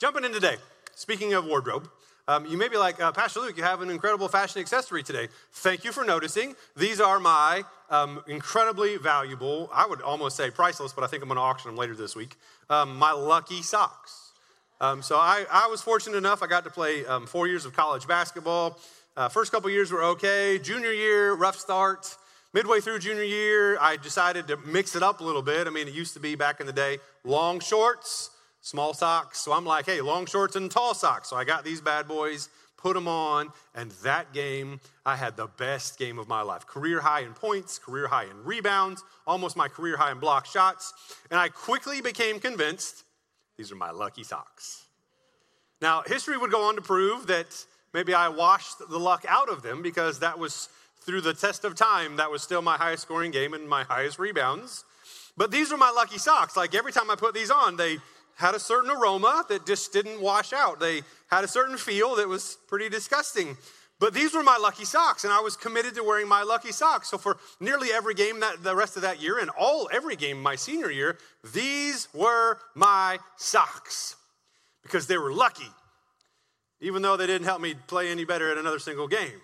jumping in today, speaking of wardrobe, um, you may be like, uh, Pastor Luke, you have an incredible fashion accessory today. Thank you for noticing. These are my um, incredibly valuable, I would almost say priceless, but I think I'm going to auction them later this week, um, my lucky socks. Um, so I, I, was fortunate enough, I got to play um, four years of college basketball. Uh, first couple years were okay. Junior year, rough start. Midway through junior year, I decided to mix it up a little bit. I mean, it used to be back in the day long shorts, small socks. So I'm like, hey, long shorts and tall socks. So I got these bad boys, put them on, and that game, I had the best game of my life. Career high in points, career high in rebounds, almost my career high in block shots. And I quickly became convinced these are my lucky socks. Now, history would go on to prove that maybe I washed the luck out of them because that was through the test of time, that was still my highest scoring game and my highest rebounds. But these were my lucky socks. Like every time I put these on, they had a certain aroma that just didn't wash out. They had a certain feel that was pretty disgusting. But these were my lucky socks, and I was committed to wearing my lucky socks. So for nearly every game that the rest of that year, and all every game my senior year, these were my socks because they were lucky, even though they didn't help me play any better at another single game.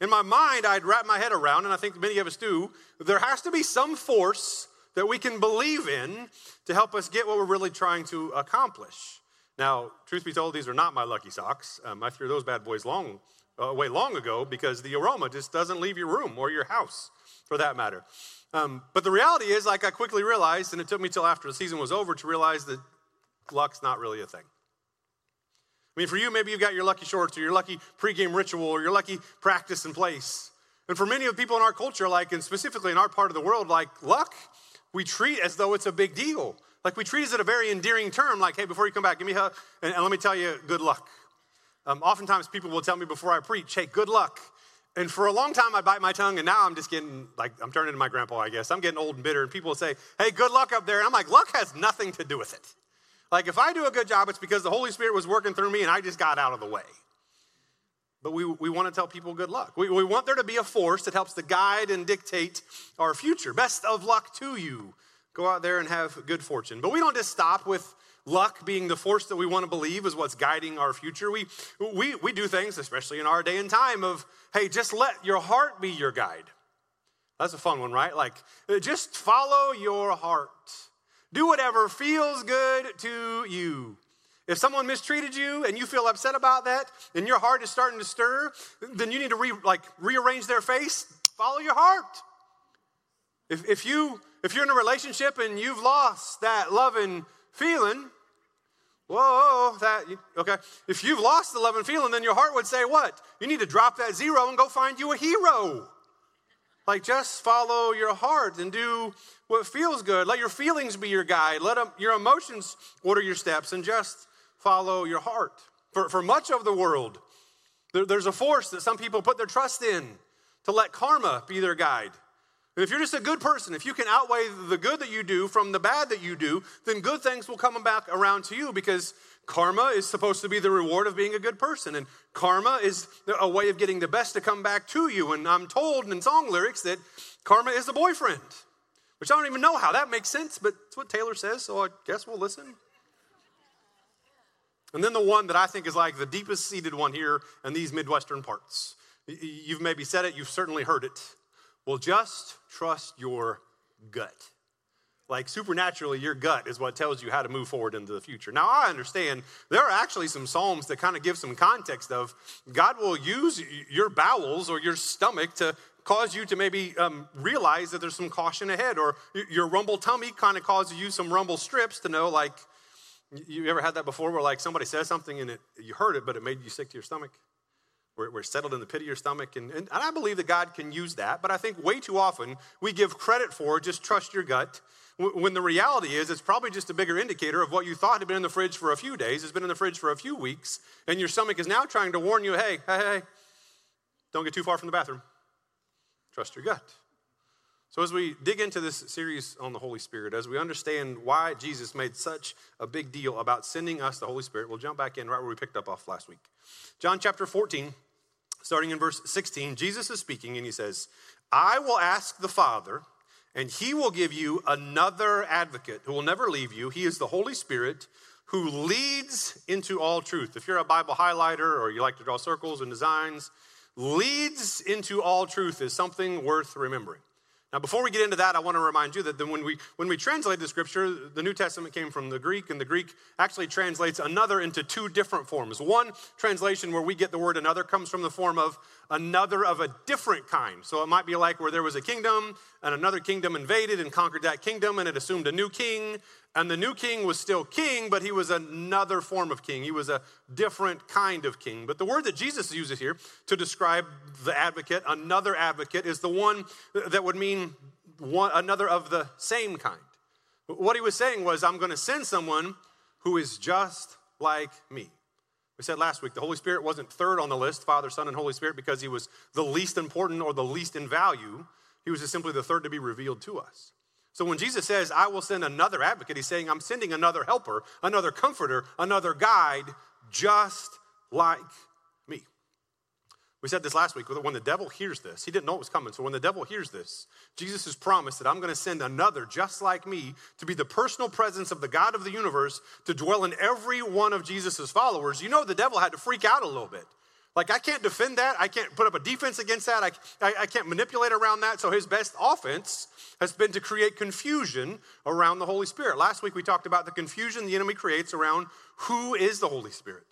In my mind, I'd wrap my head around, and I think many of us do, there has to be some force that we can believe in to help us get what we're really trying to accomplish. Now, truth be told, these are not my lucky socks. Um, I threw those bad boys long uh, away long ago because the aroma just doesn't leave your room or your house, for that matter. Um, but the reality is, like I quickly realized, and it took me till after the season was over to realize that luck's not really a thing. I mean, for you, maybe you've got your lucky shorts or your lucky pregame ritual or your lucky practice in place. And for many of the people in our culture, like, and specifically in our part of the world, like, luck we treat as though it's a big deal. Like we treat it as a very endearing term, like, hey, before you come back, give me a hug, and, and let me tell you, good luck. Um, oftentimes people will tell me before I preach, hey, good luck. And for a long time, I bite my tongue, and now I'm just getting, like, I'm turning into my grandpa, I guess. I'm getting old and bitter, and people will say, hey, good luck up there. And I'm like, luck has nothing to do with it. Like, if I do a good job, it's because the Holy Spirit was working through me and I just got out of the way. But we, we want to tell people good luck. We, we want there to be a force that helps to guide and dictate our future. Best of luck to you. Go out there and have good fortune. But we don't just stop with luck being the force that we want to believe is what's guiding our future. We, we, we do things, especially in our day and time, of, hey, just let your heart be your guide. That's a fun one, right? Like, just follow your heart. Do whatever feels good to you. If someone mistreated you and you feel upset about that and your heart is starting to stir, then you need to re, like rearrange their face. Follow your heart. If, if, you, if you're in a relationship and you've lost that loving feeling, whoa, that, okay. If you've lost the loving feeling, then your heart would say what? You need to drop that zero and go find you a hero. Like just follow your heart and do what feels good. Let your feelings be your guide. Let them, your emotions order your steps and just follow your heart. For, for much of the world, there, there's a force that some people put their trust in to let karma be their guide. And if you're just a good person, if you can outweigh the good that you do from the bad that you do, then good things will come back around to you because karma is supposed to be the reward of being a good person. And karma is a way of getting the best to come back to you. And I'm told in song lyrics that karma is a boyfriend, which I don't even know how that makes sense, but it's what Taylor says, so I guess we'll listen. And then the one that I think is like the deepest seated one here in these Midwestern parts. You've maybe said it, you've certainly heard it. Well, just trust your gut. Like supernaturally, your gut is what tells you how to move forward into the future. Now, I understand there are actually some Psalms that kind of give some context of God will use your bowels or your stomach to cause you to maybe um, realize that there's some caution ahead, or your rumble tummy kind of causes you some rumble strips to know, like, you ever had that before where like somebody says something and it, you heard it, but it made you sick to your stomach? Where we're settled in the pit of your stomach. And, and, and I believe that God can use that, but I think way too often we give credit for just trust your gut. When the reality is, it's probably just a bigger indicator of what you thought had been in the fridge for a few days, has been in the fridge for a few weeks, and your stomach is now trying to warn you hey, hey, hey, don't get too far from the bathroom. Trust your gut. So, as we dig into this series on the Holy Spirit, as we understand why Jesus made such a big deal about sending us the Holy Spirit, we'll jump back in right where we picked up off last week. John chapter 14, starting in verse 16, Jesus is speaking and he says, I will ask the Father, and he will give you another advocate who will never leave you. He is the Holy Spirit who leads into all truth. If you're a Bible highlighter or you like to draw circles and designs, leads into all truth is something worth remembering. Now, before we get into that, I want to remind you that when we, when we translate the scripture, the New Testament came from the Greek, and the Greek actually translates another into two different forms. One translation where we get the word another comes from the form of another of a different kind. So it might be like where there was a kingdom, and another kingdom invaded and conquered that kingdom, and it assumed a new king, and the new king was still king, but he was another form of king. He was a different kind of king. But the word that Jesus uses here to describe the advocate, another advocate, is the one that would mean one, another of the same kind. What he was saying was, I'm going to send someone who is just like me. We said last week the Holy Spirit wasn't third on the list, Father, Son, and Holy Spirit, because he was the least important or the least in value. He was just simply the third to be revealed to us. So when Jesus says, I will send another advocate, he's saying, I'm sending another helper, another comforter, another guide, just like me. We said this last week when the devil hears this, he didn't know it was coming. So when the devil hears this, Jesus has promised that I'm going to send another just like me to be the personal presence of the God of the universe to dwell in every one of Jesus' followers. You know, the devil had to freak out a little bit. Like, I can't defend that. I can't put up a defense against that. I, I, I, can't manipulate around that. So, his best offense has been to create confusion around the Holy Spirit. Last week, we talked about the confusion the enemy creates around who is the Holy Spirit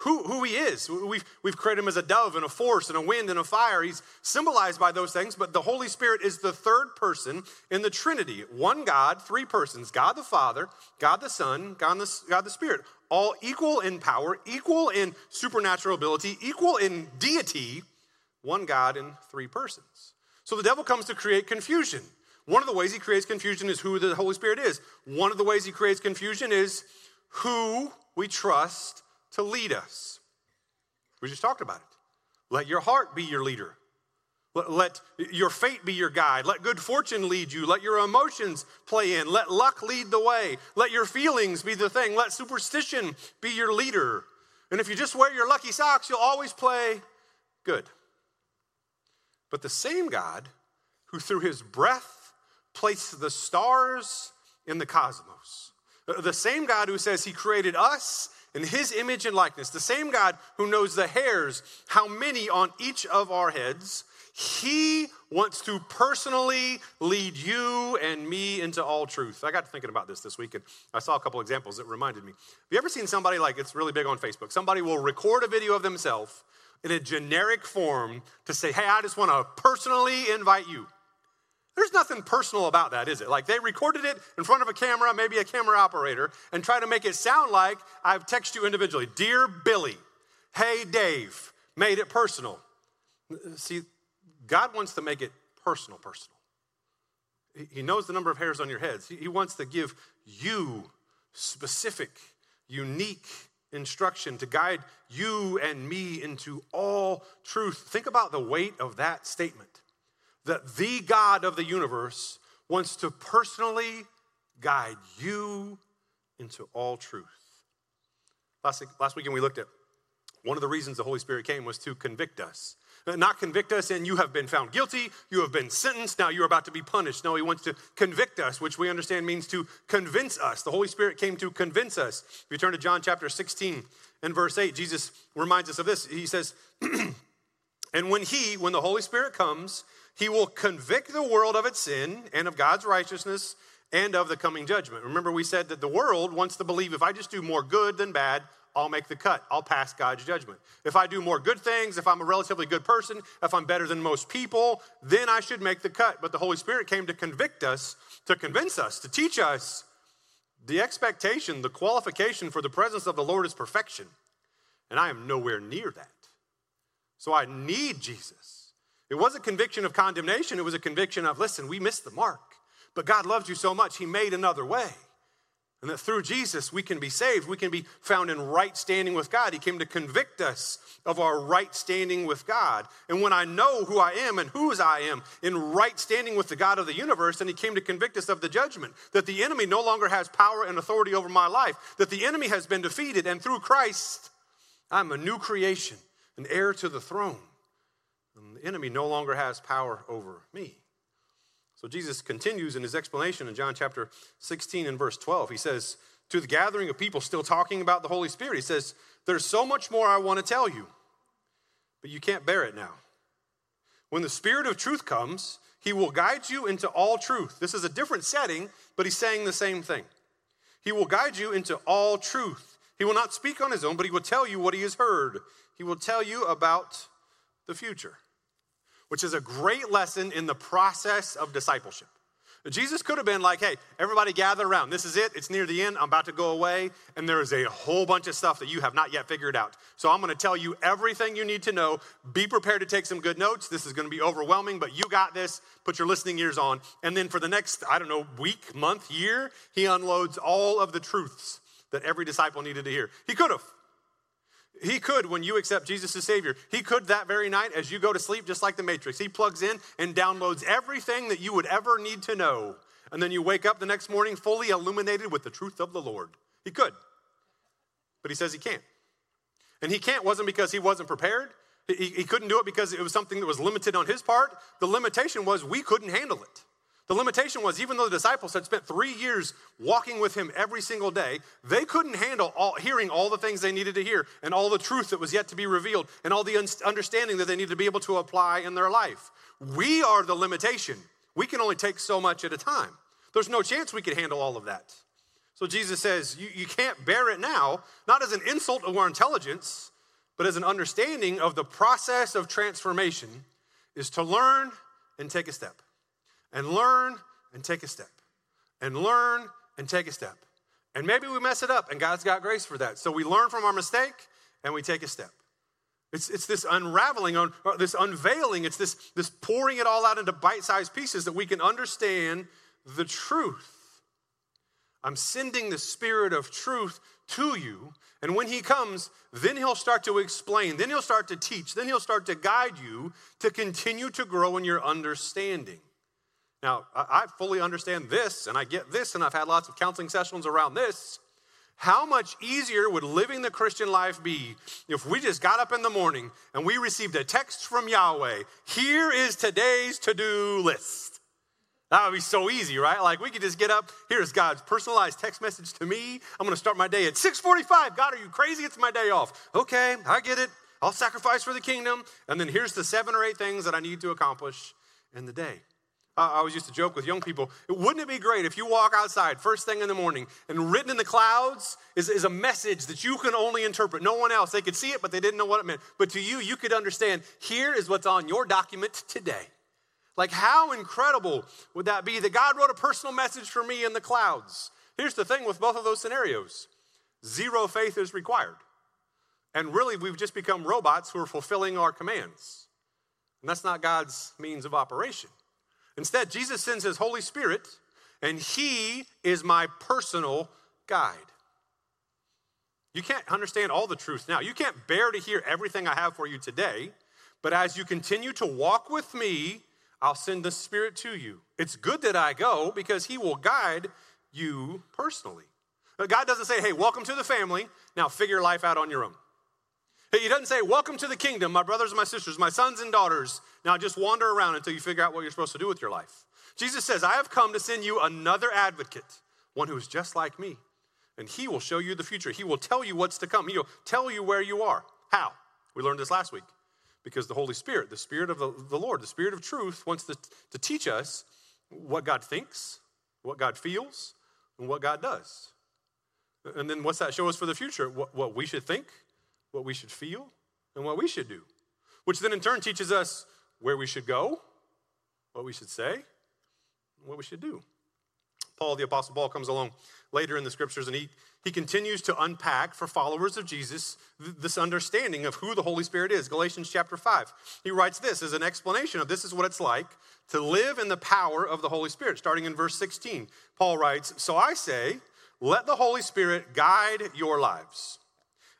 who, who he is. We've, we've created him as a dove and a force and a wind and a fire. He's symbolized by those things, but the Holy Spirit is the third person in the Trinity. One God, three persons God the Father, God the Son, God the, God the Spirit. All equal in power, equal in supernatural ability, equal in deity. One God in three persons. So the devil comes to create confusion. One of the ways he creates confusion is who the Holy Spirit is. One of the ways he creates confusion is who we trust to lead us. We just talked about it. Let your heart be your leader. Let, let, your fate be your guide. Let good fortune lead you. Let your emotions play in. Let luck lead the way. Let your feelings be the thing. Let superstition be your leader. And if you just wear your lucky socks, you'll always play good. But the same God who through his breath placed the stars in the cosmos, the same God who says he created us in his image and likeness, the same God who knows the hairs, how many on each of our heads, he wants to personally lead you and me into all truth. I got to thinking about this this week, and I saw a couple examples that reminded me. Have you ever seen somebody like it's really big on Facebook? Somebody will record a video of themselves in a generic form to say, Hey, I just want to personally invite you. There's nothing personal about that, is it? Like they recorded it in front of a camera, maybe a camera operator, and try to make it sound like I've texted you individually. Dear Billy, hey Dave, made it personal. See, God wants to make it personal, personal. He knows the number of hairs on your heads. He wants to give you specific, unique instruction to guide you and me into all truth. Think about the weight of that statement that the God of the universe wants to personally guide you into all truth. Last, last weekend, we looked at one of the reasons the Holy Spirit came was to convict us. Uh, not convict us and you have been found guilty, you have been sentenced, now you're about to be punished. No, he wants to convict us, which we understand means to convince us. The Holy Spirit came to convince us. If you turn to John chapter 16 and verse 8, Jesus reminds us of this. He says, And when he, when the Holy Spirit comes, he will convict the world of its sin and of God's righteousness and of the coming judgment. Remember, we said that the world wants to believe if I just do more good than bad, I'll make the cut. I'll pass God's judgment. If I do more good things, if I'm a relatively good person, if I'm better than most people, then I should make the cut. But the Holy Spirit came to convict us, to convince us, to teach us the expectation, the qualification for the presence of the Lord is perfection. And I am nowhere near that. So I need Jesus. It was a conviction of condemnation. It was a conviction of, listen, we missed the mark. But God loved you so much, He made another way. And that through Jesus, we can be saved. We can be found in right standing with God. He came to convict us of our right standing with God. And when I know who I am and whose I am in right standing with the God of the universe, then He came to convict us of the judgment that the enemy no longer has power and authority over my life, that the enemy has been defeated. And through Christ, I'm a new creation, an heir to the throne. And the enemy no longer has power over me. So Jesus continues in his explanation in John chapter 16 and verse 12. He says, to the gathering of people still talking about the Holy Spirit. He says, There's so much more I want to tell you, but you can't bear it now. When the Spirit of truth comes, he will guide you into all truth. This is a different setting, but he's saying the same thing. He will guide you into all truth. He will not speak on his own, but he will tell you what he has heard. He will tell you about the future, which is a great lesson in the process of discipleship. Jesus could have been like, hey, everybody gather around. This is it. It's near the end. I'm about to go away. And there is a whole bunch of stuff that you have not yet figured out. So I'm going to tell you everything you need to know. Be prepared to take some good notes. This is going to be overwhelming, but you got this. Put your listening ears on. And then for the next, I don't know, week, month, year, he unloads all of the truths that every disciple needed to hear. He could have. He could when you accept Jesus as Savior. He could that very night as you go to sleep, just like the Matrix. He plugs in and downloads everything that you would ever need to know. And then you wake up the next morning fully illuminated with the truth of the Lord. He could. But he says he can't. And he can't wasn't because he wasn't prepared. He, he couldn't do it because it was something that was limited on his part. The limitation was we couldn't handle it. The limitation was even though the disciples had spent three years walking with him every single day, they couldn't handle all, hearing all the things they needed to hear and all the truth that was yet to be revealed and all the understanding that they needed to be able to apply in their life. We are the limitation. We can only take so much at a time. There's no chance we could handle all of that. So Jesus says, you, you can't bear it now, not as an insult of our intelligence, but as an understanding of the process of transformation is to learn and take a step and learn and take a step and learn and take a step. And maybe we mess it up, and God's got grace for that. So we learn from our mistake and we take a step. It's, it's this unraveling, this unveiling, it's this, this pouring it all out into bite sized pieces that we can understand the truth. I'm sending the Spirit of truth to you. And when He comes, then He'll start to explain, then He'll start to teach, then He'll start to guide you to continue to grow in your understanding. Now, I fully understand this, and I get this, and I've had lots of counseling sessions around this. How much easier would living the Christian life be if we just got up in the morning and we received a text from Yahweh? Here is today's to do list. That would be so easy, right? Like we could just get up. Here's God's personalized text message to me. I'm going to start my day at 6:45. God, are you crazy? It's my day off. Okay, I get it. I'll sacrifice for the kingdom. And then here's the seven or eight things that I need to accomplish in the day. I always used to joke with young people, wouldn't it be great if you walk outside first thing in the morning and written in the clouds is, is a message that you can only interpret? No one else. They could see it, but they didn't know what it meant. But to you, you could understand here is what's on your document today. Like, how incredible would that be that God wrote a personal message for me in the clouds? Here's the thing with both of those scenarios zero faith is required. And really, we've just become robots who are fulfilling our commands. And that's not God's means of operation. Instead, Jesus sends his Holy Spirit, and he is my personal guide. You can't understand all the truth now. You can't bear to hear everything I have for you today, but as you continue to walk with me, I'll send the Spirit to you. It's good that I go because he will guide you personally. But God doesn't say, hey, welcome to the family, now figure life out on your own. He doesn't say, Welcome to the kingdom, my brothers and my sisters, my sons and daughters. Now just wander around until you figure out what you're supposed to do with your life. Jesus says, I have come to send you another advocate, one who is just like me. And he will show you the future. He will tell you what's to come. He will tell you where you are. How? We learned this last week. Because the Holy Spirit, the Spirit of the, the Lord, the Spirit of truth, wants to, to teach us what God thinks, what God feels, and what God does. And then what's that show us for the future? What, what we should think, what we should feel, and what we should do, which then in turn teaches us where we should go, what we should say, what we should do. Paul, the Apostle Paul, comes along later in the scriptures and he, he continues to unpack for followers of Jesus this understanding of who the Holy Spirit is. Galatians chapter 5. He writes this as an explanation of this is what it's like to live in the power of the Holy Spirit. Starting in verse 16, Paul writes, So I say, let the Holy Spirit guide your lives.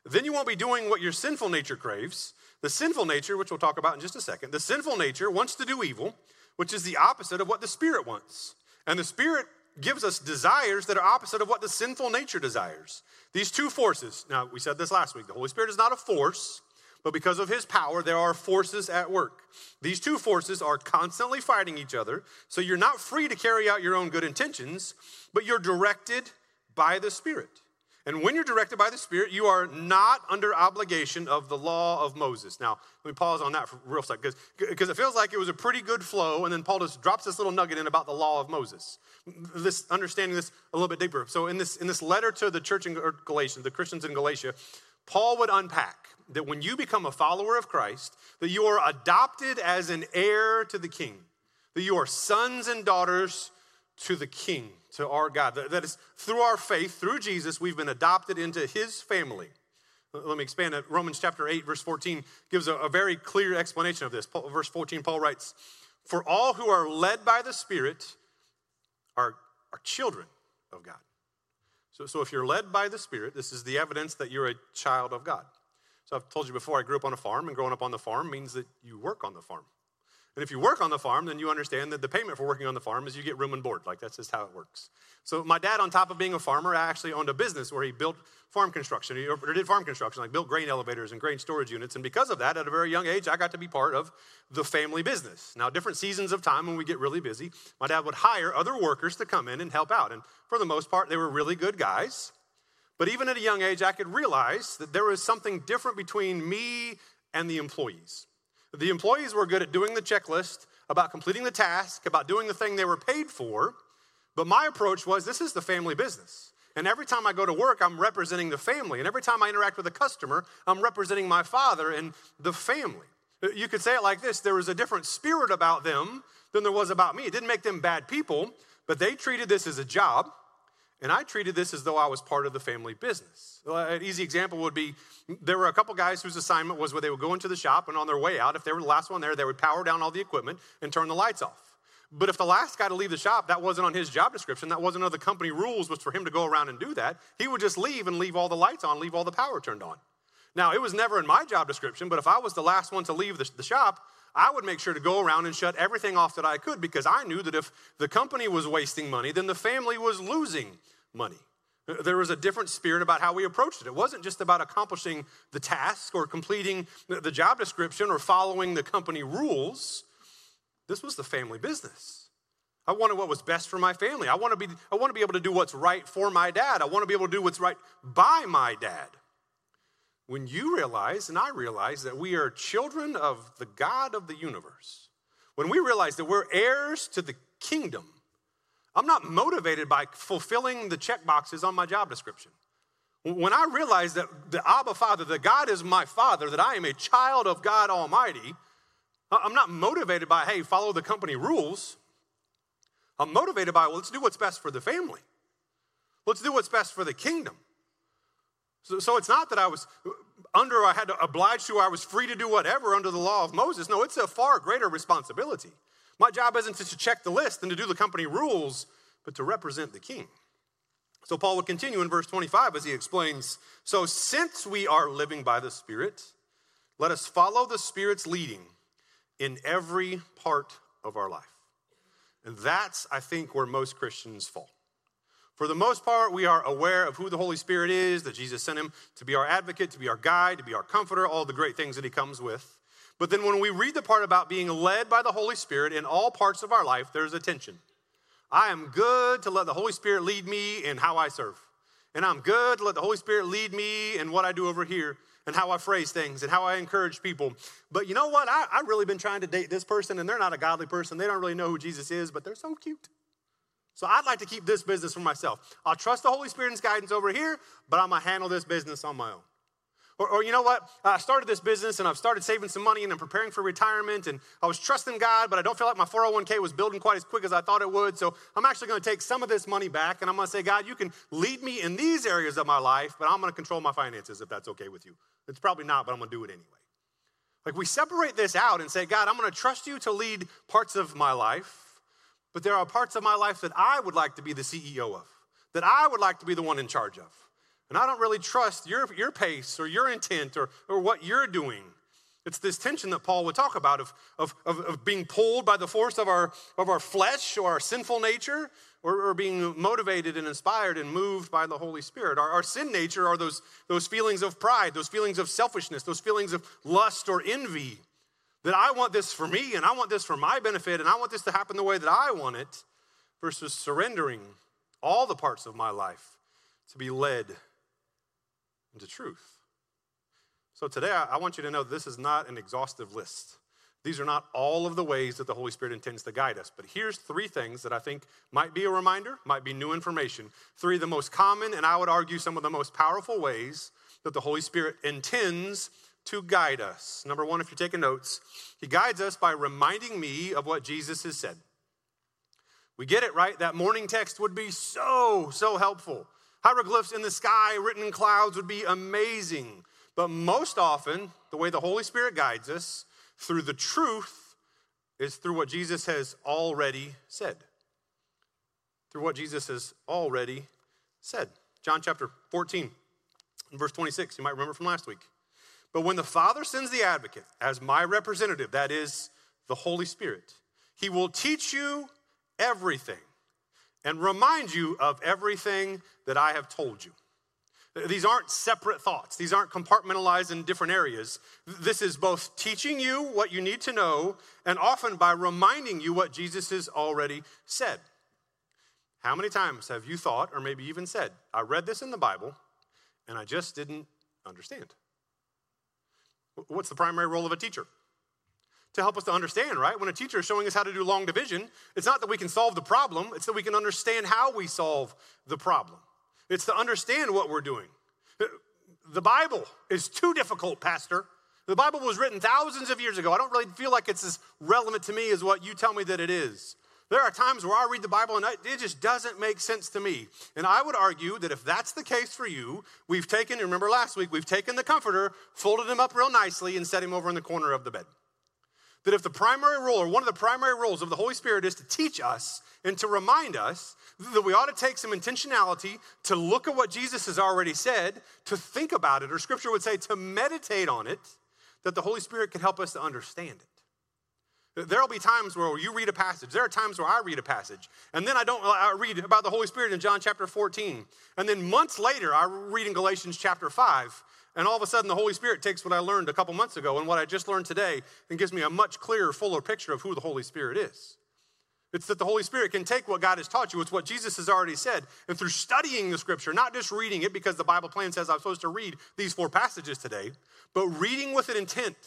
Then you won't be doing what your sinful nature craves. The sinful nature, which we'll talk about in just a second, the sinful nature wants to do evil, which is the opposite of what the Spirit wants. And the Spirit gives us desires that are opposite of what the sinful nature desires. These two forces, now we said this last week, the Holy Spirit is not a force, but because of his power, there are forces at work. These two forces are constantly fighting each other, so you're not free to carry out your own good intentions, but you're directed by the Spirit. And when you're directed by the Spirit, you are not under obligation of the law of Moses. Now, let me pause on that for real second, because it feels like it was a pretty good flow, and then Paul just drops this little nugget in about the law of Moses. This understanding this a little bit deeper. So, in this in this letter to the church in Galatia, the Christians in Galatia, Paul would unpack that when you become a follower of Christ, that you are adopted as an heir to the King, that you are sons and daughters to the King to our God. That is, through our faith, through Jesus, we've been adopted into his family. Let me expand it. Romans chapter 8, verse 14 gives a, a very clear explanation of this. Paul, verse 14, Paul writes, For all who are led by the Spirit are, are children of God. So, so if you're led by the Spirit, this is the evidence that you're a child of God. So I've told you before, I grew up on a farm, and growing up on the farm means that you work on the farm. And if you work on the farm, then you understand that the payment for working on the farm is you get room and board. Like that's just how it works. So my dad, on top of being a farmer, actually owned a business where he built farm construction. or did farm construction, like built grain elevators and grain storage units. And because of that, at a very young age, I got to be part of the family business. Now, different seasons of time when we get really busy, my dad would hire other workers to come in and help out. And for the most part, they were really good guys. But even at a young age, I could realize that there was something different between me and the employees. The employees were good at doing the checklist, about completing the task, about doing the thing they were paid for. But my approach was this is the family business. And every time I go to work, I'm representing the family. And every time I interact with a customer, I'm representing my father and the family. You could say it like this there was a different spirit about them than there was about me. It didn't make them bad people, but they treated this as a job. And I treated this as though I was part of the family business. An easy example would be there were a couple guys whose assignment was where they would go into the shop and on their way out, if they were the last one there, they would power down all the equipment and turn the lights off. But if the last guy to leave the shop, that wasn't on his job description, that wasn't on the company rules, was for him to go around and do that, he would just leave and leave all the lights on, leave all the power turned on. Now, it was never in my job description, but if I was the last one to leave the, the shop, I would make sure to go around and shut everything off that I could because I knew that if the company was wasting money, then the family was losing money. There was a different spirit about how we approached it. It wasn't just about accomplishing the task or completing the job description or following the company rules. This was the family business. I wanted what was best for my family. I want to be, I want to be able to do what's right for my dad. I want to be able to do what's right by my dad. When you realize, and I realize, that we are children of the God of the universe, when we realize that we're heirs to the kingdom, I'm not motivated by fulfilling the check boxes on my job description. When I realize that the Abba Father, that God is my Father, that I am a child of God Almighty, I'm not motivated by, hey, follow the company rules. I'm motivated by, well, let's do what's best for the family. Let's do what's best for the kingdom. So, so it's not that I was uh, under, I had to oblige to, I was free to do whatever under the law of Moses. No, it's a far greater responsibility. My job isn't just to check the list and to do the company rules, but to represent the king. So Paul will continue in verse 25 as he explains So, since we are living by the Spirit, let us follow the Spirit's leading in every part of our life. And that's, I think, where most Christians fall. For the most part, we are aware of who the Holy Spirit is, that Jesus sent him to be our advocate, to be our guide, to be our comforter, all the great things that he comes with. But then when we read the part about being led by the Holy Spirit in all parts of our life, there's a tension. I am good to let the Holy Spirit lead me in how I serve. And I'm good to let the Holy Spirit lead me in what I do over here and how I phrase things and how I encourage people. But you know what? I, have really been trying to date this person, and they're not a godly person. They don't really know who Jesus is, but they're so cute. So I'd like to keep this business for myself. I'll trust the Holy Spirit's guidance over here, but I'm going to handle this business on my own. Or, or, you know what? I started this business and I've started saving some money and I'm preparing for retirement and I was trusting God, but I don't feel like my 401k was building quite as quick as I thought it would. So I'm actually going to take some of this money back and I'm going to say, God, you can lead me in these areas of my life, but I'm going to control my finances if that's okay with you. It's probably not, but I'm going to do it anyway. Like we separate this out and say, God, I'm going to trust you to lead parts of my life, but there are parts of my life that I would like to be the CEO of, that I would like to be the one in charge of. And I don't really trust your, your pace or your intent or, or what you're doing. It's this tension that Paul would talk about of, of, of, of being pulled by the force of our, of our flesh or our sinful nature or, or being motivated and inspired and moved by the Holy Spirit. Our, our sin nature are those, those feelings of pride, those feelings of selfishness, those feelings of lust or envy that I want this for me and I want this for my benefit and I want this to happen the way that I want it versus surrendering all the parts of my life to be led into truth. So today, I want you to know this is not an exhaustive list. These are not all of the ways that the Holy Spirit intends to guide us. But here's three things that I think might be a reminder, might be new information. Three of the most common, and I would argue some of the most powerful ways that the Holy Spirit intends to guide us. Number one, if you're taking notes, He guides us by reminding me of what Jesus has said. We get it, right? That morning text would be so, so helpful. Hieroglyphs in the sky, written in clouds would be amazing. But most often, the way the Holy Spirit guides us through the truth is through what Jesus has already said. Through what Jesus has already said. John chapter 14, verse 26, you might remember from last week. But when the Father sends the advocate as my representative, that is the Holy Spirit, he will teach you everything and remind you of everything that I have told you. These aren't separate thoughts. These aren't compartmentalized in different areas. This is both teaching you what you need to know and often by reminding you what Jesus has already said. How many times have you thought, or maybe even said, I read this in the Bible and I just didn't understand? What's the primary role of a teacher? To help us to understand, right? When a teacher is showing us how to do long division, it's not that we can solve the problem, it's that we can understand how we solve the problem. It's to understand what we're doing. The Bible is too difficult, Pastor. The Bible was written thousands of years ago. I don't really feel like it's as relevant to me as what you tell me that it is. There are times where I read the Bible and it just doesn't make sense to me. And I would argue that if that's the case for you, we've taken, remember last week, we've taken the comforter, folded him up real nicely, and set him over in the corner of the bed. That if the primary role, or one of the primary roles of the Holy Spirit is to teach us and to remind us that we ought to take some intentionality to look at what Jesus has already said, to think about it, or scripture would say to meditate on it, that the Holy Spirit can help us to understand it. There'll be times where you read a passage. There are times where I read a passage, and then I don't I read about the Holy Spirit in John chapter 14. And then months later, I read in Galatians chapter 5. And all of a sudden, the Holy Spirit takes what I learned a couple months ago and what I just learned today and gives me a much clearer, fuller picture of who the Holy Spirit is. It's that the Holy Spirit can take what God has taught you, it's what Jesus has already said, and through studying the scripture, not just reading it because the Bible plan says I'm supposed to read these four passages today, but reading with an intent,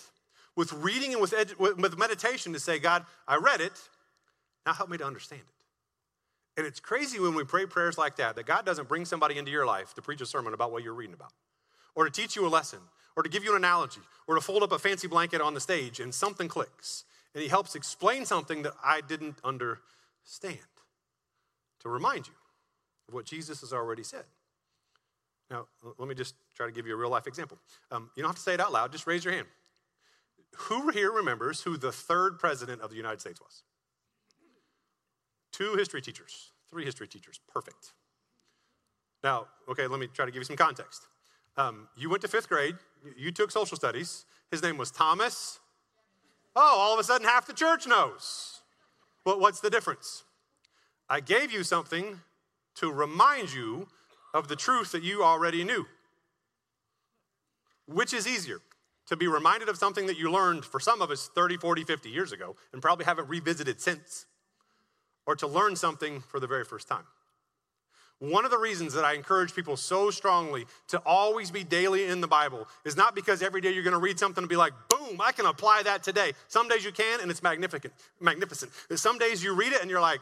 with reading and with, edu- with meditation to say, God, I read it, now help me to understand it. And it's crazy when we pray prayers like that, that God doesn't bring somebody into your life to preach a sermon about what you're reading about or to teach you a lesson, or to give you an analogy, or to fold up a fancy blanket on the stage and something clicks. And he helps explain something that I didn't understand to remind you of what Jesus has already said. Now, let me just try to give you a real life example. Um, you don't have to say it out loud, just raise your hand. Who here remembers who the third president of the United States was? Two history teachers, three history teachers, perfect. Now, okay, let me try to give you some context. Um, you went to fifth grade, you took social studies. His name was Thomas. Oh, all of a sudden, half the church knows. What's the difference? I gave you something to remind you of the truth that you already knew. Which is easier? To be reminded of something that you learned for some of us 30, 40, 50 years ago and probably haven't revisited since, or to learn something for the very first time? One of the reasons that I encourage people so strongly to always be daily in the Bible is not because every day you're going to read something and be like, boom, I can apply that today. Some days you can, and it's magnificent. Magnificent. Some days you read it and you're like,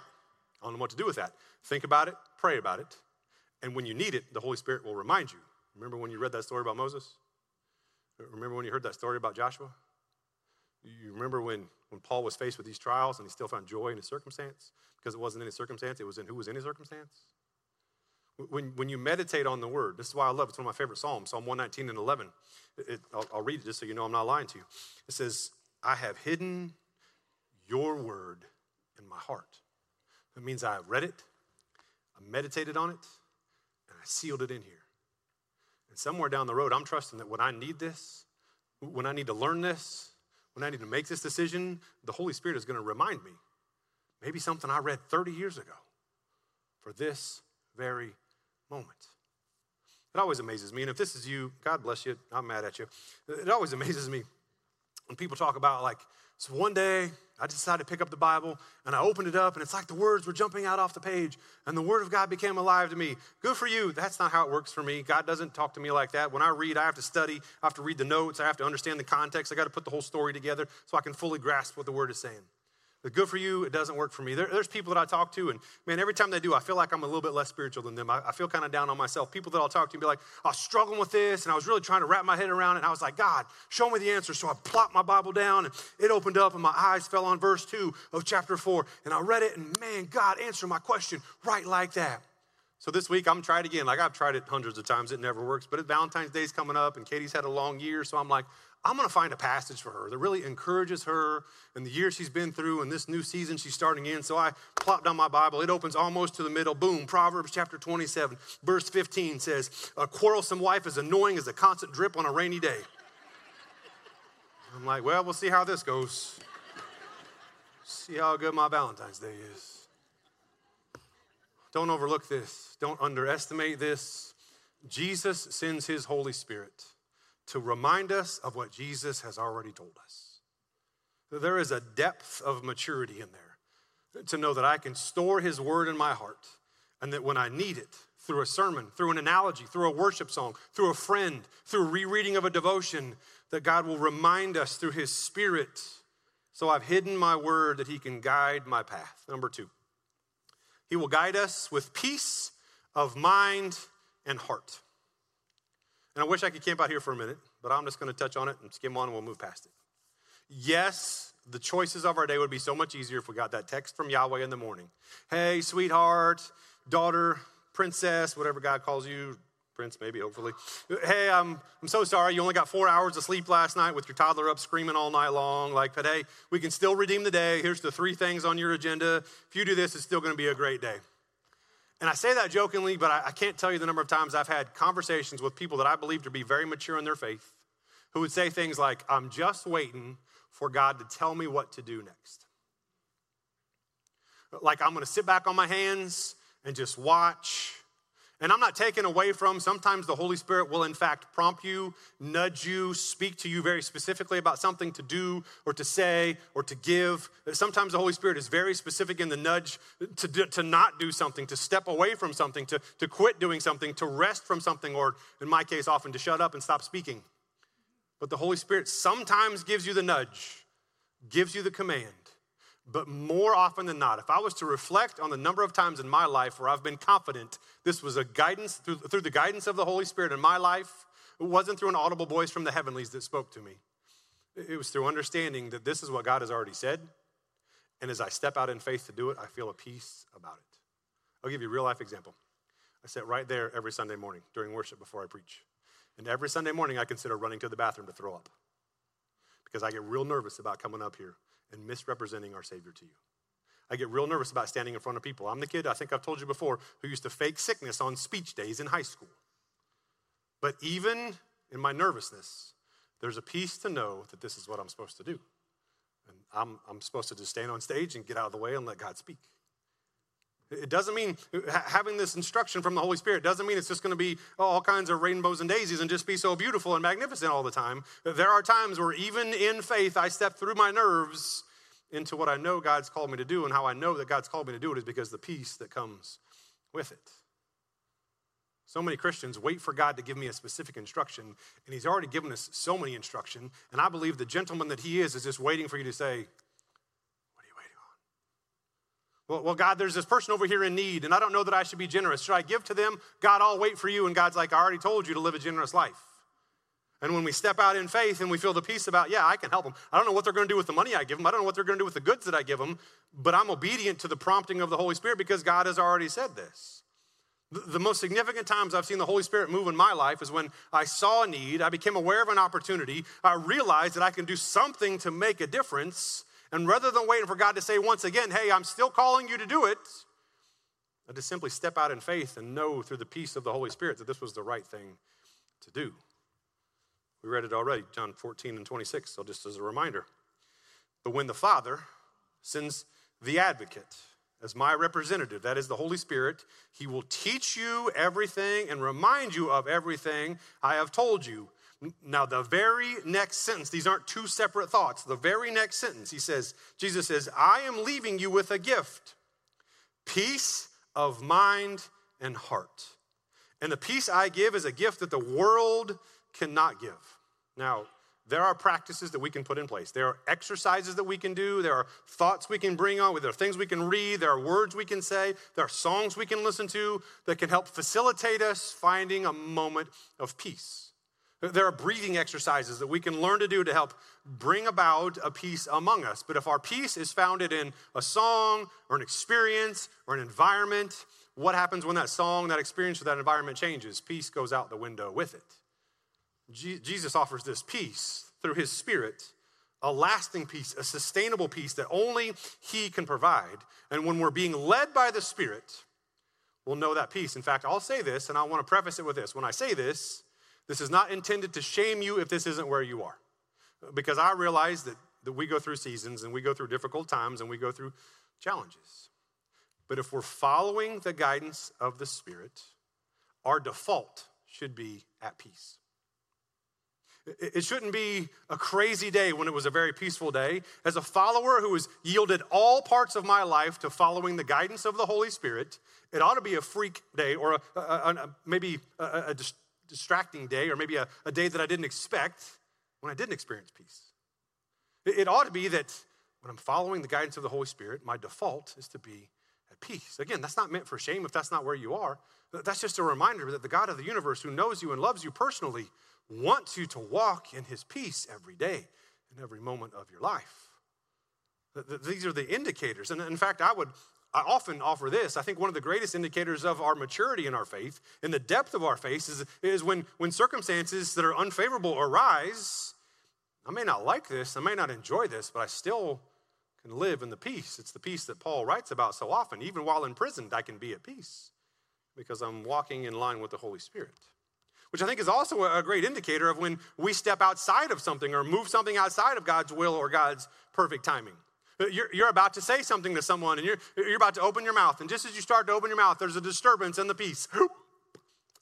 I don't know what to do with that. Think about it, pray about it, and when you need it, the Holy Spirit will remind you. Remember when you read that story about Moses? Remember when you heard that story about Joshua? You remember when, when Paul was faced with these trials and he still found joy in his circumstance? Because it wasn't in his circumstance, it was in who was in his circumstance? When, when you meditate on the word, this is why I love it. It's one of my favorite Psalms, Psalm 119 and 11. It, I'll, I'll read it just so you know I'm not lying to you. It says, I have hidden your word in my heart. That means I read it, I meditated on it, and I sealed it in here. And somewhere down the road, I'm trusting that when I need this, when I need to learn this, when I need to make this decision, the Holy Spirit is going to remind me maybe something I read 30 years ago for this very moment. It always amazes me, and if this is you, God bless you, I'm mad at you. It always amazes me when people talk about like, so one day I decided to pick up the Bible and I opened it up and it's like the words were jumping out off the page and the Word of God became alive to me. Good for you. That's not how it works for me. God doesn't talk to me like that. When I read, I have to study, I have to read the notes, I have to understand the context, I got to put the whole story together so I can fully grasp what the Word is saying. But good for you, it doesn't work for me. There, there's people that I talk to, and man, every time they do, I feel like I'm a little bit less spiritual than them. I, I feel kind of down on myself. People that I'll talk to and be like, I was struggling with this, and I was really trying to wrap my head around it, and I was like, God, show me the answer. So I plopped my Bible down, and it opened up, and my eyes fell on verse 2 of chapter 4, and I read it, and man, God answered my question right like that. So this week, I'm going to try it again. Like I've tried it hundreds of times, it never works. But Valentine's Day's coming up, and Katie's had a long year, so I'm like, I'm going to find a passage for her that really encourages her in the year she's been through and this new season she's starting in. So I plop down my Bible. It opens almost to the middle. Boom. Proverbs chapter 27, verse 15 says, A quarrelsome wife is annoying as a constant drip on a rainy day. I'm like, well, we'll see how this goes. See how good my Valentine's Day is. Don't overlook this. Don't underestimate this. Jesus sends his Holy Spirit to remind us of what Jesus has already told us. There is a depth of maturity in there to know that I can store His word in my heart and that when I need it, through a sermon, through an analogy, through a worship song, through a friend, through rereading of a devotion, that God will remind us through His Spirit. So I've hidden my word that He can guide my path. Number two, He will guide us with peace of mind and heart. And I wish I could camp out here for a minute, but I'm just going to touch on it and skim on and we'll move past it. Yes, the choices of our day would be so much easier if we got that text from Yahweh in the morning. Hey, sweetheart, daughter, princess, whatever God calls you, prince maybe, hopefully. Hey, I'm, I'm so sorry. You only got four hours of sleep last night with your toddler up screaming all night long. Like, but hey, we can still redeem the day. Here's the three things on your agenda. If you do this, it's still going to be a great day. And I say that jokingly, but I, I can't tell you the number of times I've had conversations with people that I believe to be very mature in their faith who would say things like, I'm just waiting for God to tell me what to do next. Like, I'm gonna sit back on my hands and just watch and I'm not taking away from, sometimes the Holy Spirit will, in fact, prompt you, nudge you, speak to you very specifically about something to do or to say or to give. Sometimes the Holy Spirit is very specific in the nudge to, do, to not do something, to step away from something, to, to quit doing something, to rest from something, or in my case, often to shut up and stop speaking. But the Holy Spirit sometimes gives you the nudge, gives you the command but more often than not, if I was to reflect on the number of times in my life where I've been confident this was a guidance through, through the guidance of the Holy Spirit in my life, it wasn't through an audible voice from the heavenlies that spoke to me. It was through understanding that this is what God has already said. And as I step out in faith to do it, I feel a peace about it. I'll give you a real life example. I sit right there every Sunday morning during worship before I preach. And every Sunday morning, I consider running to the bathroom to throw up because I get real nervous about coming up here and misrepresenting our Savior to you. I get real nervous about standing in front of people. I'm the kid, I think I've told you before, who used to fake sickness on speech days in high school. But even in my nervousness, there's a peace to know that this is what I'm supposed to do. And I'm, I'm supposed to just stand on stage and get out of the way and let God speak. It doesn't mean having this instruction from the Holy Spirit doesn't mean it's just going to be all kinds of rainbows and daisies and just be so beautiful and magnificent all the time. There are times where, even in faith, I step through my nerves into what I know God's called me to do. And how I know that God's called me to do it is because the peace that comes with it. So many Christians wait for God to give me a specific instruction, and He's already given us so many instruction. And I believe the gentleman that He is is just waiting for you to say, well, well, God, there's this person over here in need, and I don't know that I should be generous. Should I give to them? God, I'll wait for you. And God's like, I already told you to live a generous life. And when we step out in faith and we feel the peace about, yeah, I can help them. I don't know what they're going to do with the money I give them. I don't know what they're going to do with the goods that I give them, but I'm obedient to the prompting of the Holy Spirit because God has already said this. The most significant times I've seen the Holy Spirit move in my life is when I saw a need, I became aware of an opportunity, I realized that I can do something to make a difference, and rather than waiting for God to say once again, hey, I'm still calling you to do it, I just simply step out in faith and know through the peace of the Holy Spirit that this was the right thing to do. We read it already, John 14 and 26, so just as a reminder. But when the Father sends the advocate as my representative, that is the Holy Spirit, he will teach you everything and remind you of everything I have told you. Now, the very next sentence, these aren't two separate thoughts. The very next sentence, he says, Jesus says, I am leaving you with a gift peace of mind and heart. And the peace I give is a gift that the world cannot give. Now, there are practices that we can put in place. There are exercises that we can do. There are thoughts we can bring on. There are things we can read. There are words we can say. There are songs we can listen to that can help facilitate us finding a moment of peace. There are breathing exercises that we can learn to do to help bring about a peace among us. But if our peace is founded in a song or an experience or an environment, what happens when that song, that experience, or that environment changes? Peace goes out the window with it. Jesus offers this peace through his spirit, a lasting peace, a sustainable peace that only he can provide. And when we're being led by the spirit, we'll know that peace. In fact, I'll say this, and I want to preface it with this. When I say this, this is not intended to shame you if this isn't where you are. Because I realize that, that we go through seasons and we go through difficult times and we go through challenges. But if we're following the guidance of the Spirit, our default should be at peace. It shouldn't be a crazy day when it was a very peaceful day. As a follower who has yielded all parts of my life to following the guidance of the Holy Spirit, it ought to be a freak day or a, a, a, maybe a, distracting day or maybe a, day that I didn't expect when I didn't experience peace. It, it ought to be that when I'm following the guidance of the Holy Spirit, my default is to be at peace. Again, that's not meant for shame if that's not where you are. That's just a reminder that the God of the universe who knows you and loves you personally wants you to walk in his peace every day in every moment of your life. These are the indicators. And in fact, I would I often offer this. I think one of the greatest indicators of our maturity in our faith and the depth of our faith is, is when, when circumstances that are unfavorable arise. I may not like this, I may not enjoy this, but I still can live in the peace. It's the peace that Paul writes about so often. Even while imprisoned, I can be at peace because I'm walking in line with the Holy Spirit which I think is also a great indicator of when we step outside of something or move something outside of God's will or God's perfect timing. You're, you're about to say something to someone and you're, you're about to open your mouth, and just as you start to open your mouth, there's a disturbance in the peace.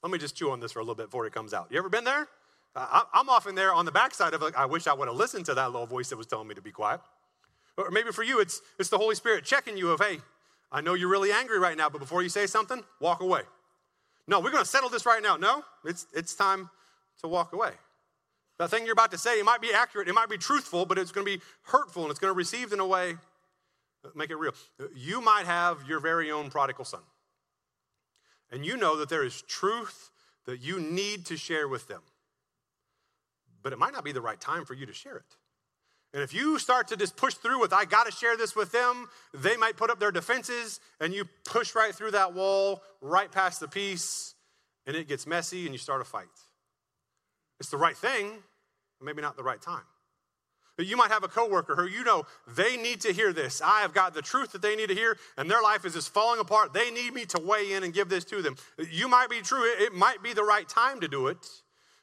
Let me just chew on this for a little bit before it comes out. You ever been there? Uh, I'm often there on the backside of it. I wish I would have listened to that little voice that was telling me to be quiet. Or maybe for you, it's, it's the Holy Spirit checking you of, hey, I know you're really angry right now, but before you say something, walk away. No, we're going to settle this right now. No, it's, it's time to walk away. That thing you're about to say, it might be accurate, it might be truthful, but it's going to be hurtful and it's going to be received in a way, make it real. You might have your very own prodigal son. And you know that there is truth that you need to share with them. But it might not be the right time for you to share it. And if you start to just push through with, I got to share this with them, they might put up their defenses and you push right through that wall, right past the peace, and it gets messy and you start a fight. It's the right thing, maybe not the right time. But you might have a coworker who you know they need to hear this. I have got the truth that they need to hear, and their life is just falling apart. They need me to weigh in and give this to them. You might be true, it might be the right time to do it,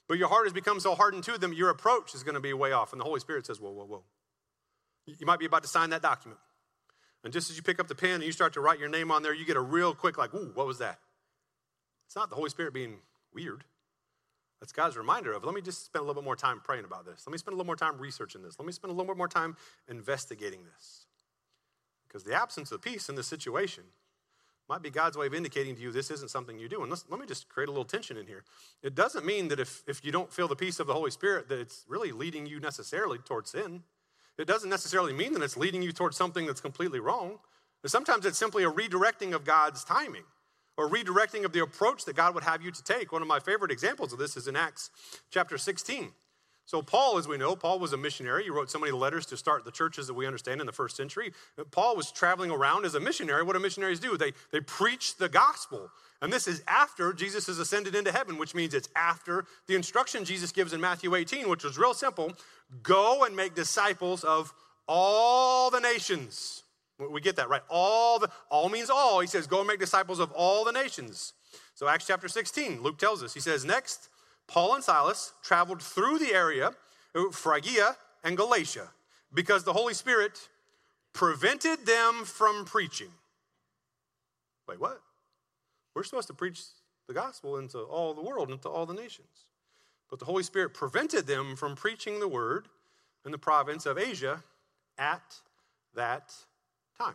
but your heart has become so hardened to them, your approach is going to be way off. And the Holy Spirit says, Whoa, whoa, whoa. You might be about to sign that document. And just as you pick up the pen and you start to write your name on there, you get a real quick, like, Ooh, what was that? It's not the Holy Spirit being weird. That's God's reminder of, let me just spend a little bit more time praying about this. Let me spend a little more time researching this. Let me spend a little bit more time investigating this. Because the absence of peace in this situation might be God's way of indicating to you this isn't something you do. And let me just create a little tension in here. It doesn't mean that if, if you don't feel the peace of the Holy Spirit, that it's really leading you necessarily towards sin. It doesn't necessarily mean that it's leading you towards something that's completely wrong. But sometimes it's simply a redirecting of God's timing or redirecting of the approach that God would have you to take. One of my favorite examples of this is in Acts chapter 16. So, Paul, as we know, Paul was a missionary. He wrote so many letters to start the churches that we understand in the first century. Paul was traveling around as a missionary. What do missionaries do? They, they preach the gospel. And this is after Jesus has ascended into heaven, which means it's after the instruction Jesus gives in Matthew 18, which was real simple go and make disciples of all the nations. We get that, right? All the all means all. He says, go and make disciples of all the nations. So Acts chapter 16, Luke tells us, he says, next, Paul and Silas traveled through the area, uh, Phrygia and Galatia, because the Holy Spirit prevented them from preaching. Wait, what? We're supposed to preach the gospel into all the world, into all the nations. But the Holy Spirit prevented them from preaching the word in the province of Asia at that time.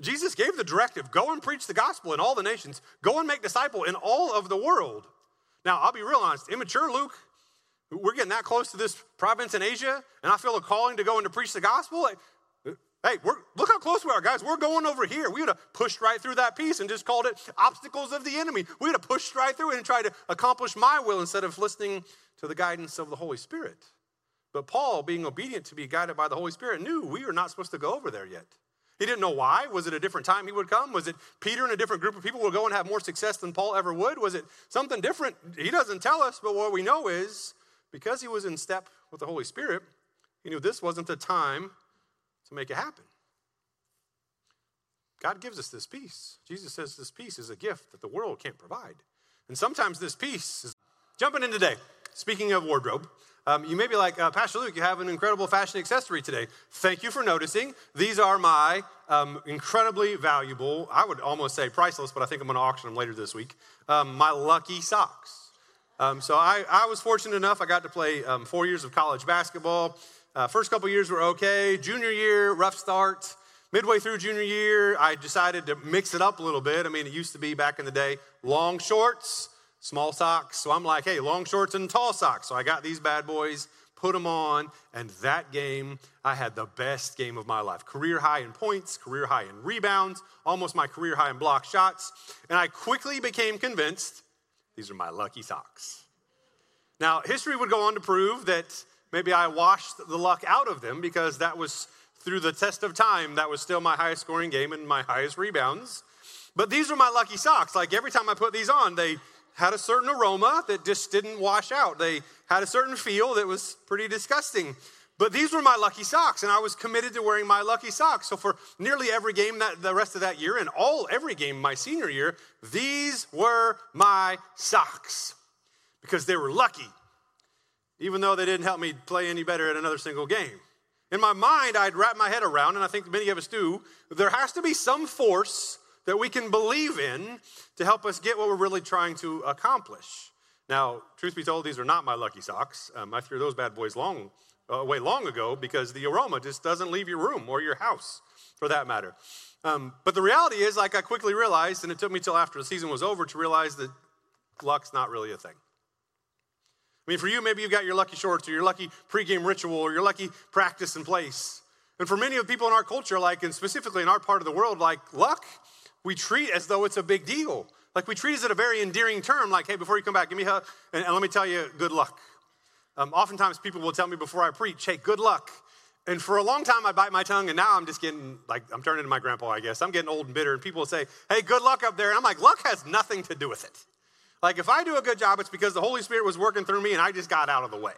Jesus gave the directive go and preach the gospel in all the nations, go and make disciple in all of the world. Now, I'll be real honest, immature Luke, we're getting that close to this province in Asia, and I feel a calling to go and to preach the gospel. Hey, look how close we are, guys. We're going over here. We would have pushed right through that peace and just called it obstacles of the enemy. We would have pushed right through it and tried to accomplish my will instead of listening to the guidance of the Holy Spirit. But Paul, being obedient to be guided by the Holy Spirit, knew we were not supposed to go over there yet. He didn't know why. Was it a different time he would come? Was it Peter and a different group of people would go and have more success than Paul ever would? Was it something different? He doesn't tell us, but what we know is because he was in step with the Holy Spirit, he knew this wasn't the time to make it happen. God gives us this peace. Jesus says this peace is a gift that the world can't provide. And sometimes this peace is jumping in today. Speaking of wardrobe, um, you may be like, uh, Pastor Luke, you have an incredible fashion accessory today. Thank you for noticing. These are my um, incredibly valuable, I would almost say priceless, but I think I'm going to auction them later this week, um, my lucky socks. Um, so I, I, was fortunate enough, I got to play um, four years of college basketball. Uh, first couple years were okay. Junior year, rough start. Midway through junior year, I decided to mix it up a little bit. I mean, it used to be back in the day long shorts, small socks. So I'm like, hey, long shorts and tall socks. So I got these bad boys, put them on, and that game, I had the best game of my life. Career high in points, career high in rebounds, almost my career high in block shots. And I quickly became convinced these are my lucky socks. Now, history would go on to prove that Maybe I washed the luck out of them because that was through the test of time, that was still my highest scoring game and my highest rebounds. But these were my lucky socks. Like every time I put these on, they had a certain aroma that just didn't wash out. They had a certain feel that was pretty disgusting. But these were my lucky socks, and I was committed to wearing my lucky socks. So for nearly every game that the rest of that year, and all every game my senior year, these were my socks because they were lucky even though they didn't help me play any better at another single game. In my mind, I'd wrap my head around, and I think many of us do, there has to be some force that we can believe in to help us get what we're really trying to accomplish. Now, truth be told, these are not my lucky socks. Um, I threw those bad boys long uh, away long ago because the aroma just doesn't leave your room or your house, for that matter. Um, but the reality is, like I quickly realized, and it took me till after the season was over to realize that luck's not really a thing. I mean, for you, maybe you've got your lucky shorts or your lucky pregame ritual or your lucky practice in place. And for many of the people in our culture, like, and specifically in our part of the world, like luck, we treat as though it's a big deal. Like we treat it as a very endearing term, like, hey, before you come back, give me a hug, and, and let me tell you, good luck. Um, oftentimes people will tell me before I preach, hey, good luck. And for a long time, I bite my tongue, and now I'm just getting, like, I'm turning into my grandpa, I guess. I'm getting old and bitter, and people will say, hey, good luck up there. And I'm like, luck has nothing to do with it. Like, if I do a good job, it's because the Holy Spirit was working through me and I just got out of the way.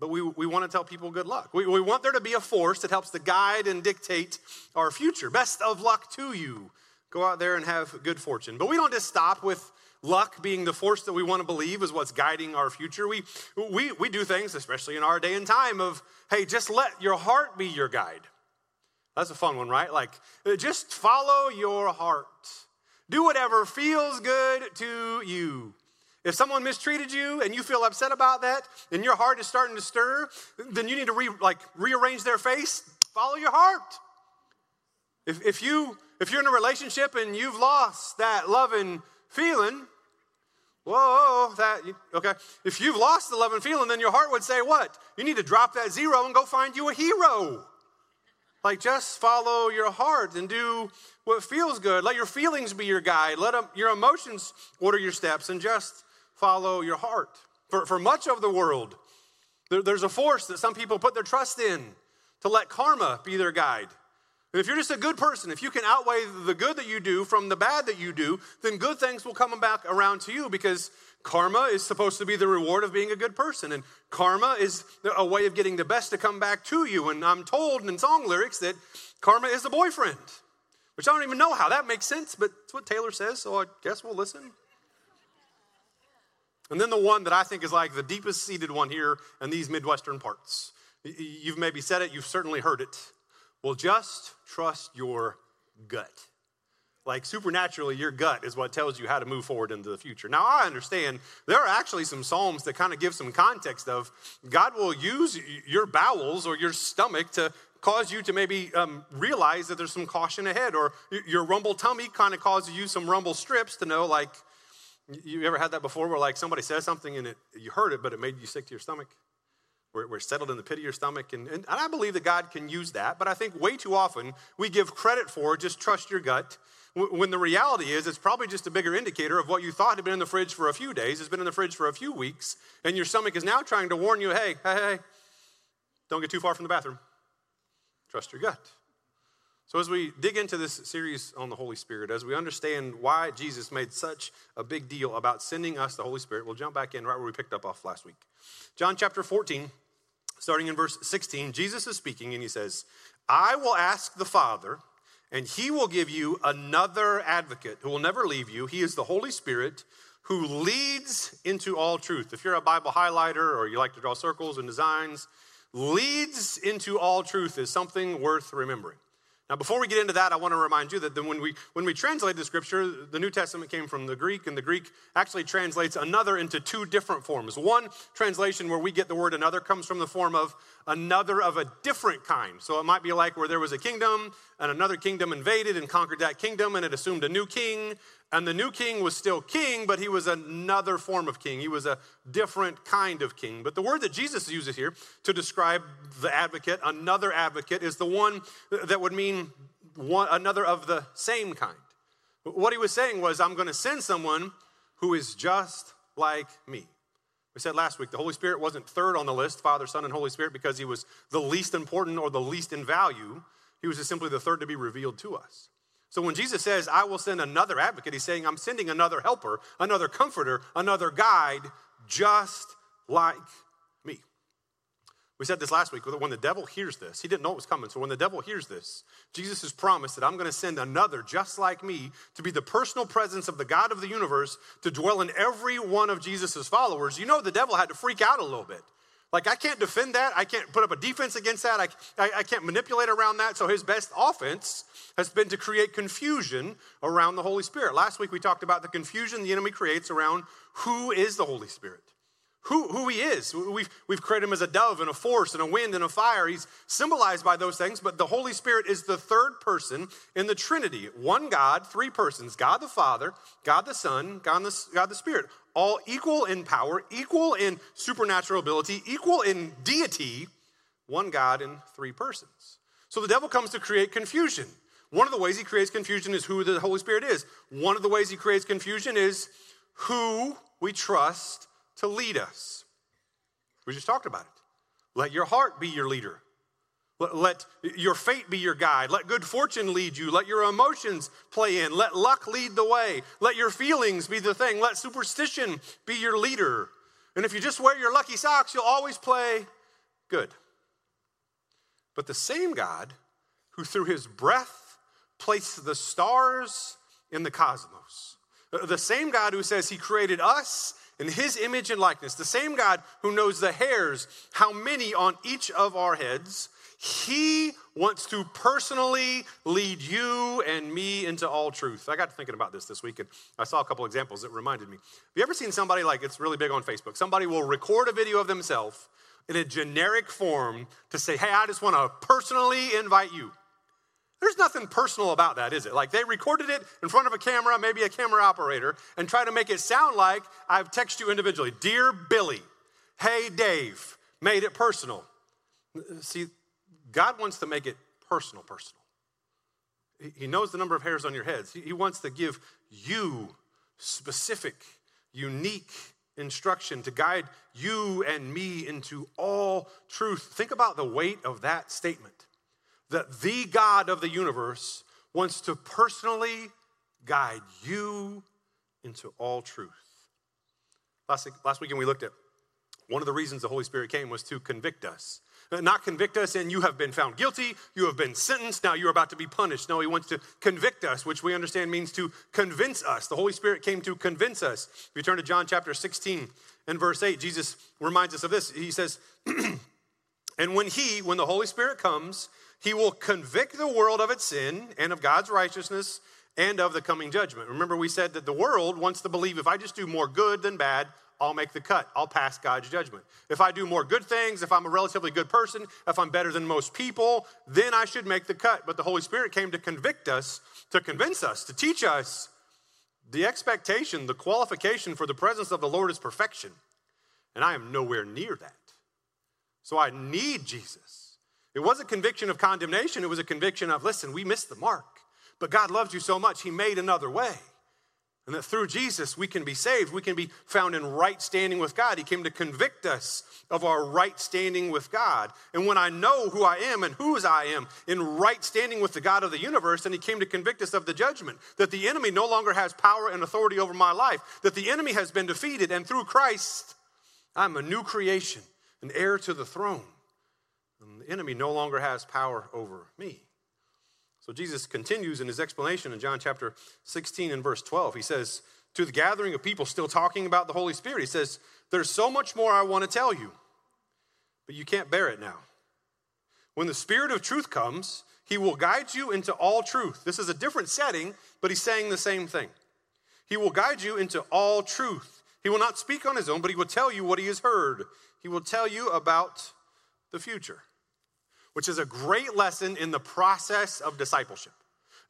But we, we want to tell people good luck. We, we want there to be a force that helps to guide and dictate our future. Best of luck to you. Go out there and have good fortune. But we don't just stop with luck being the force that we want to believe is what's guiding our future. We, we, we do things, especially in our day and time, of, hey, just let your heart be your guide. That's a fun one, right? Like, uh, just follow your heart. Do whatever feels good to you. If someone mistreated you and you feel upset about that and your heart is starting to stir, then you need to re, like rearrange their face. Follow your heart. If, if, you, if you're in a relationship and you've lost that loving feeling, whoa, that, okay. If you've lost the loving feeling, then your heart would say what? You need to drop that zero and go find you a hero. Like, just follow your heart and do what feels good. Let your feelings be your guide. Let them, your emotions order your steps and just follow your heart. For, for much of the world, there, there's a force that some people put their trust in to let karma be their guide. And if you're just a good person, if you can outweigh the good that you do from the bad that you do, then good things will come back around to you because Karma is supposed to be the reward of being a good person, and karma is a way of getting the best to come back to you. And I'm told in song lyrics that karma is a boyfriend, which I don't even know how that makes sense, but it's what Taylor says, so I guess we'll listen. And then the one that I think is like the deepest seated one here in these Midwestern parts. You've maybe said it, you've certainly heard it. Well, just trust your gut. Like supernaturally, your gut is what tells you how to move forward into the future. Now, I understand there are actually some Psalms that kind of give some context of God will use your bowels or your stomach to cause you to maybe um, realize that there's some caution ahead, or your rumble tummy kind of causes you some rumble strips to know, like, you ever had that before where like somebody says something and it, you heard it, but it made you sick to your stomach? We're, we're settled in the pit of your stomach. And, and, and I believe that God can use that. But I think way too often we give credit for just trust your gut. When the reality is, it's probably just a bigger indicator of what you thought had been in the fridge for a few days, has been in the fridge for a few weeks, and your stomach is now trying to warn you hey, hey, hey, don't get too far from the bathroom. Trust your gut. So, as we dig into this series on the Holy Spirit, as we understand why Jesus made such a big deal about sending us the Holy Spirit, we'll jump back in right where we picked up off last week. John chapter 14, starting in verse 16, Jesus is speaking and he says, I will ask the Father, and he will give you another advocate who will never leave you. He is the Holy Spirit who leads into all truth. If you're a Bible highlighter or you like to draw circles and designs, leads into all truth is something worth remembering. Now, before we get into that, I want to remind you that when we, when we translate the scripture, the New Testament came from the Greek, and the Greek actually translates another into two different forms. One translation where we get the word another comes from the form of another of a different kind. So it might be like where there was a kingdom, and another kingdom invaded and conquered that kingdom, and it assumed a new king, and the new king was still king, but he was another form of king. He was a different kind of king. But the word that Jesus uses here to describe the advocate, another advocate, is the one that would mean one, another of the same kind. What he was saying was, I'm going to send someone who is just like me. We said last week the Holy Spirit wasn't third on the list, Father, Son, and Holy Spirit, because he was the least important or the least in value. He was just simply the third to be revealed to us. So when Jesus says, I will send another advocate, he's saying, I'm sending another helper, another comforter, another guide, just like me. We said this last week when the devil hears this, he didn't know it was coming. So when the devil hears this, Jesus has promised that I'm going to send another just like me to be the personal presence of the God of the universe to dwell in every one of Jesus' followers. You know, the devil had to freak out a little bit. Like, I can't defend that. I can't put up a defense against that. I, I, I, can't manipulate around that. So, his best offense has been to create confusion around the Holy Spirit. Last week, we talked about the confusion the enemy creates around who is the Holy Spirit who, who he is. We've, we've created him as a dove and a force and a wind and a fire. He's symbolized by those things, but the Holy Spirit is the third person in the Trinity. One God, three persons God the Father, God the Son, God the, God the Spirit. All equal in power, equal in supernatural ability, equal in deity. One God in three persons. So the devil comes to create confusion. One of the ways he creates confusion is who the Holy Spirit is. One of the ways he creates confusion is who we trust to lead us. We just talked about it. Let your heart be your leader. Let, let, your fate be your guide. Let good fortune lead you. Let your emotions play in. Let luck lead the way. Let your feelings be the thing. Let superstition be your leader. And if you just wear your lucky socks, you'll always play good. But the same God who through his breath placed the stars in the cosmos, the same God who says he created us in his image and likeness, the same God who knows the hairs, how many on each of our heads, he wants to personally lead you and me into all truth. I got thinking about this this week and I saw a couple examples that reminded me. Have you ever seen somebody like it's really big on Facebook? Somebody will record a video of themselves in a generic form to say, hey, I just want to personally invite you. There's nothing personal about that, is it? Like they recorded it in front of a camera, maybe a camera operator, and try to make it sound like I've texted you individually. Dear Billy, hey Dave, made it personal. See, God wants to make it personal, personal. He knows the number of hairs on your heads. He wants to give you specific, unique instruction to guide you and me into all truth. Think about the weight of that statement that the God of the universe wants to personally guide you into all truth. Last, last weekend we looked at one of the reasons the Holy Spirit came was to convict us. Uh, not convict us and you have been found guilty, you have been sentenced, now you're about to be punished. No, he wants to convict us, which we understand means to convince us. The Holy Spirit came to convince us. If you turn to John chapter 16 and verse 8, Jesus reminds us of this. He says, And when he, when the Holy Spirit comes, he will convict the world of its sin and of God's righteousness and of the coming judgment. Remember, we said that the world wants to believe if I just do more good than bad, I'll make the cut. I'll pass God's judgment. If I do more good things, if I'm a relatively good person, if I'm better than most people, then I should make the cut. But the Holy Spirit came to convict us, to convince us, to teach us the expectation, the qualification for the presence of the Lord is perfection. And I am nowhere near that. So I need Jesus. It was a conviction of condemnation, it was a conviction of, listen, we missed the mark. But God loves you so much, He made another way. And that through Jesus, we can be saved. We can be found in right standing with God. He came to convict us of our right standing with God. And when I know who I am and whose I am in right standing with the God of the universe, then He came to convict us of the judgment that the enemy no longer has power and authority over my life, that the enemy has been defeated. And through Christ, I'm a new creation, an heir to the throne. And the enemy no longer has power over me. So Jesus continues in his explanation in John chapter 16 and verse 12. He says, To the gathering of people still talking about the Holy Spirit, he says, There's so much more I want to tell you, but you can't bear it now. When the Spirit of truth comes, he will guide you into all truth. This is a different setting, but he's saying the same thing. He will guide you into all truth. He will not speak on his own, but he will tell you what he has heard. He will tell you about the future which is a great lesson in the process of discipleship.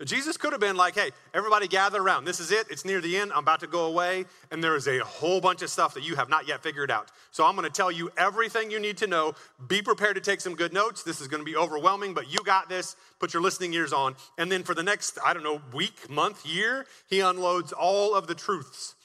Jesus could have been like, hey, everybody gather around. This is it. It's near the end. I'm about to go away. And there is a whole bunch of stuff that you have not yet figured out. So I'm going to tell you everything you need to know. Be prepared to take some good notes. This is going to be overwhelming, but you got this. Put your listening ears on. And then for the next, I don't know, week, month, year, he unloads all of the truths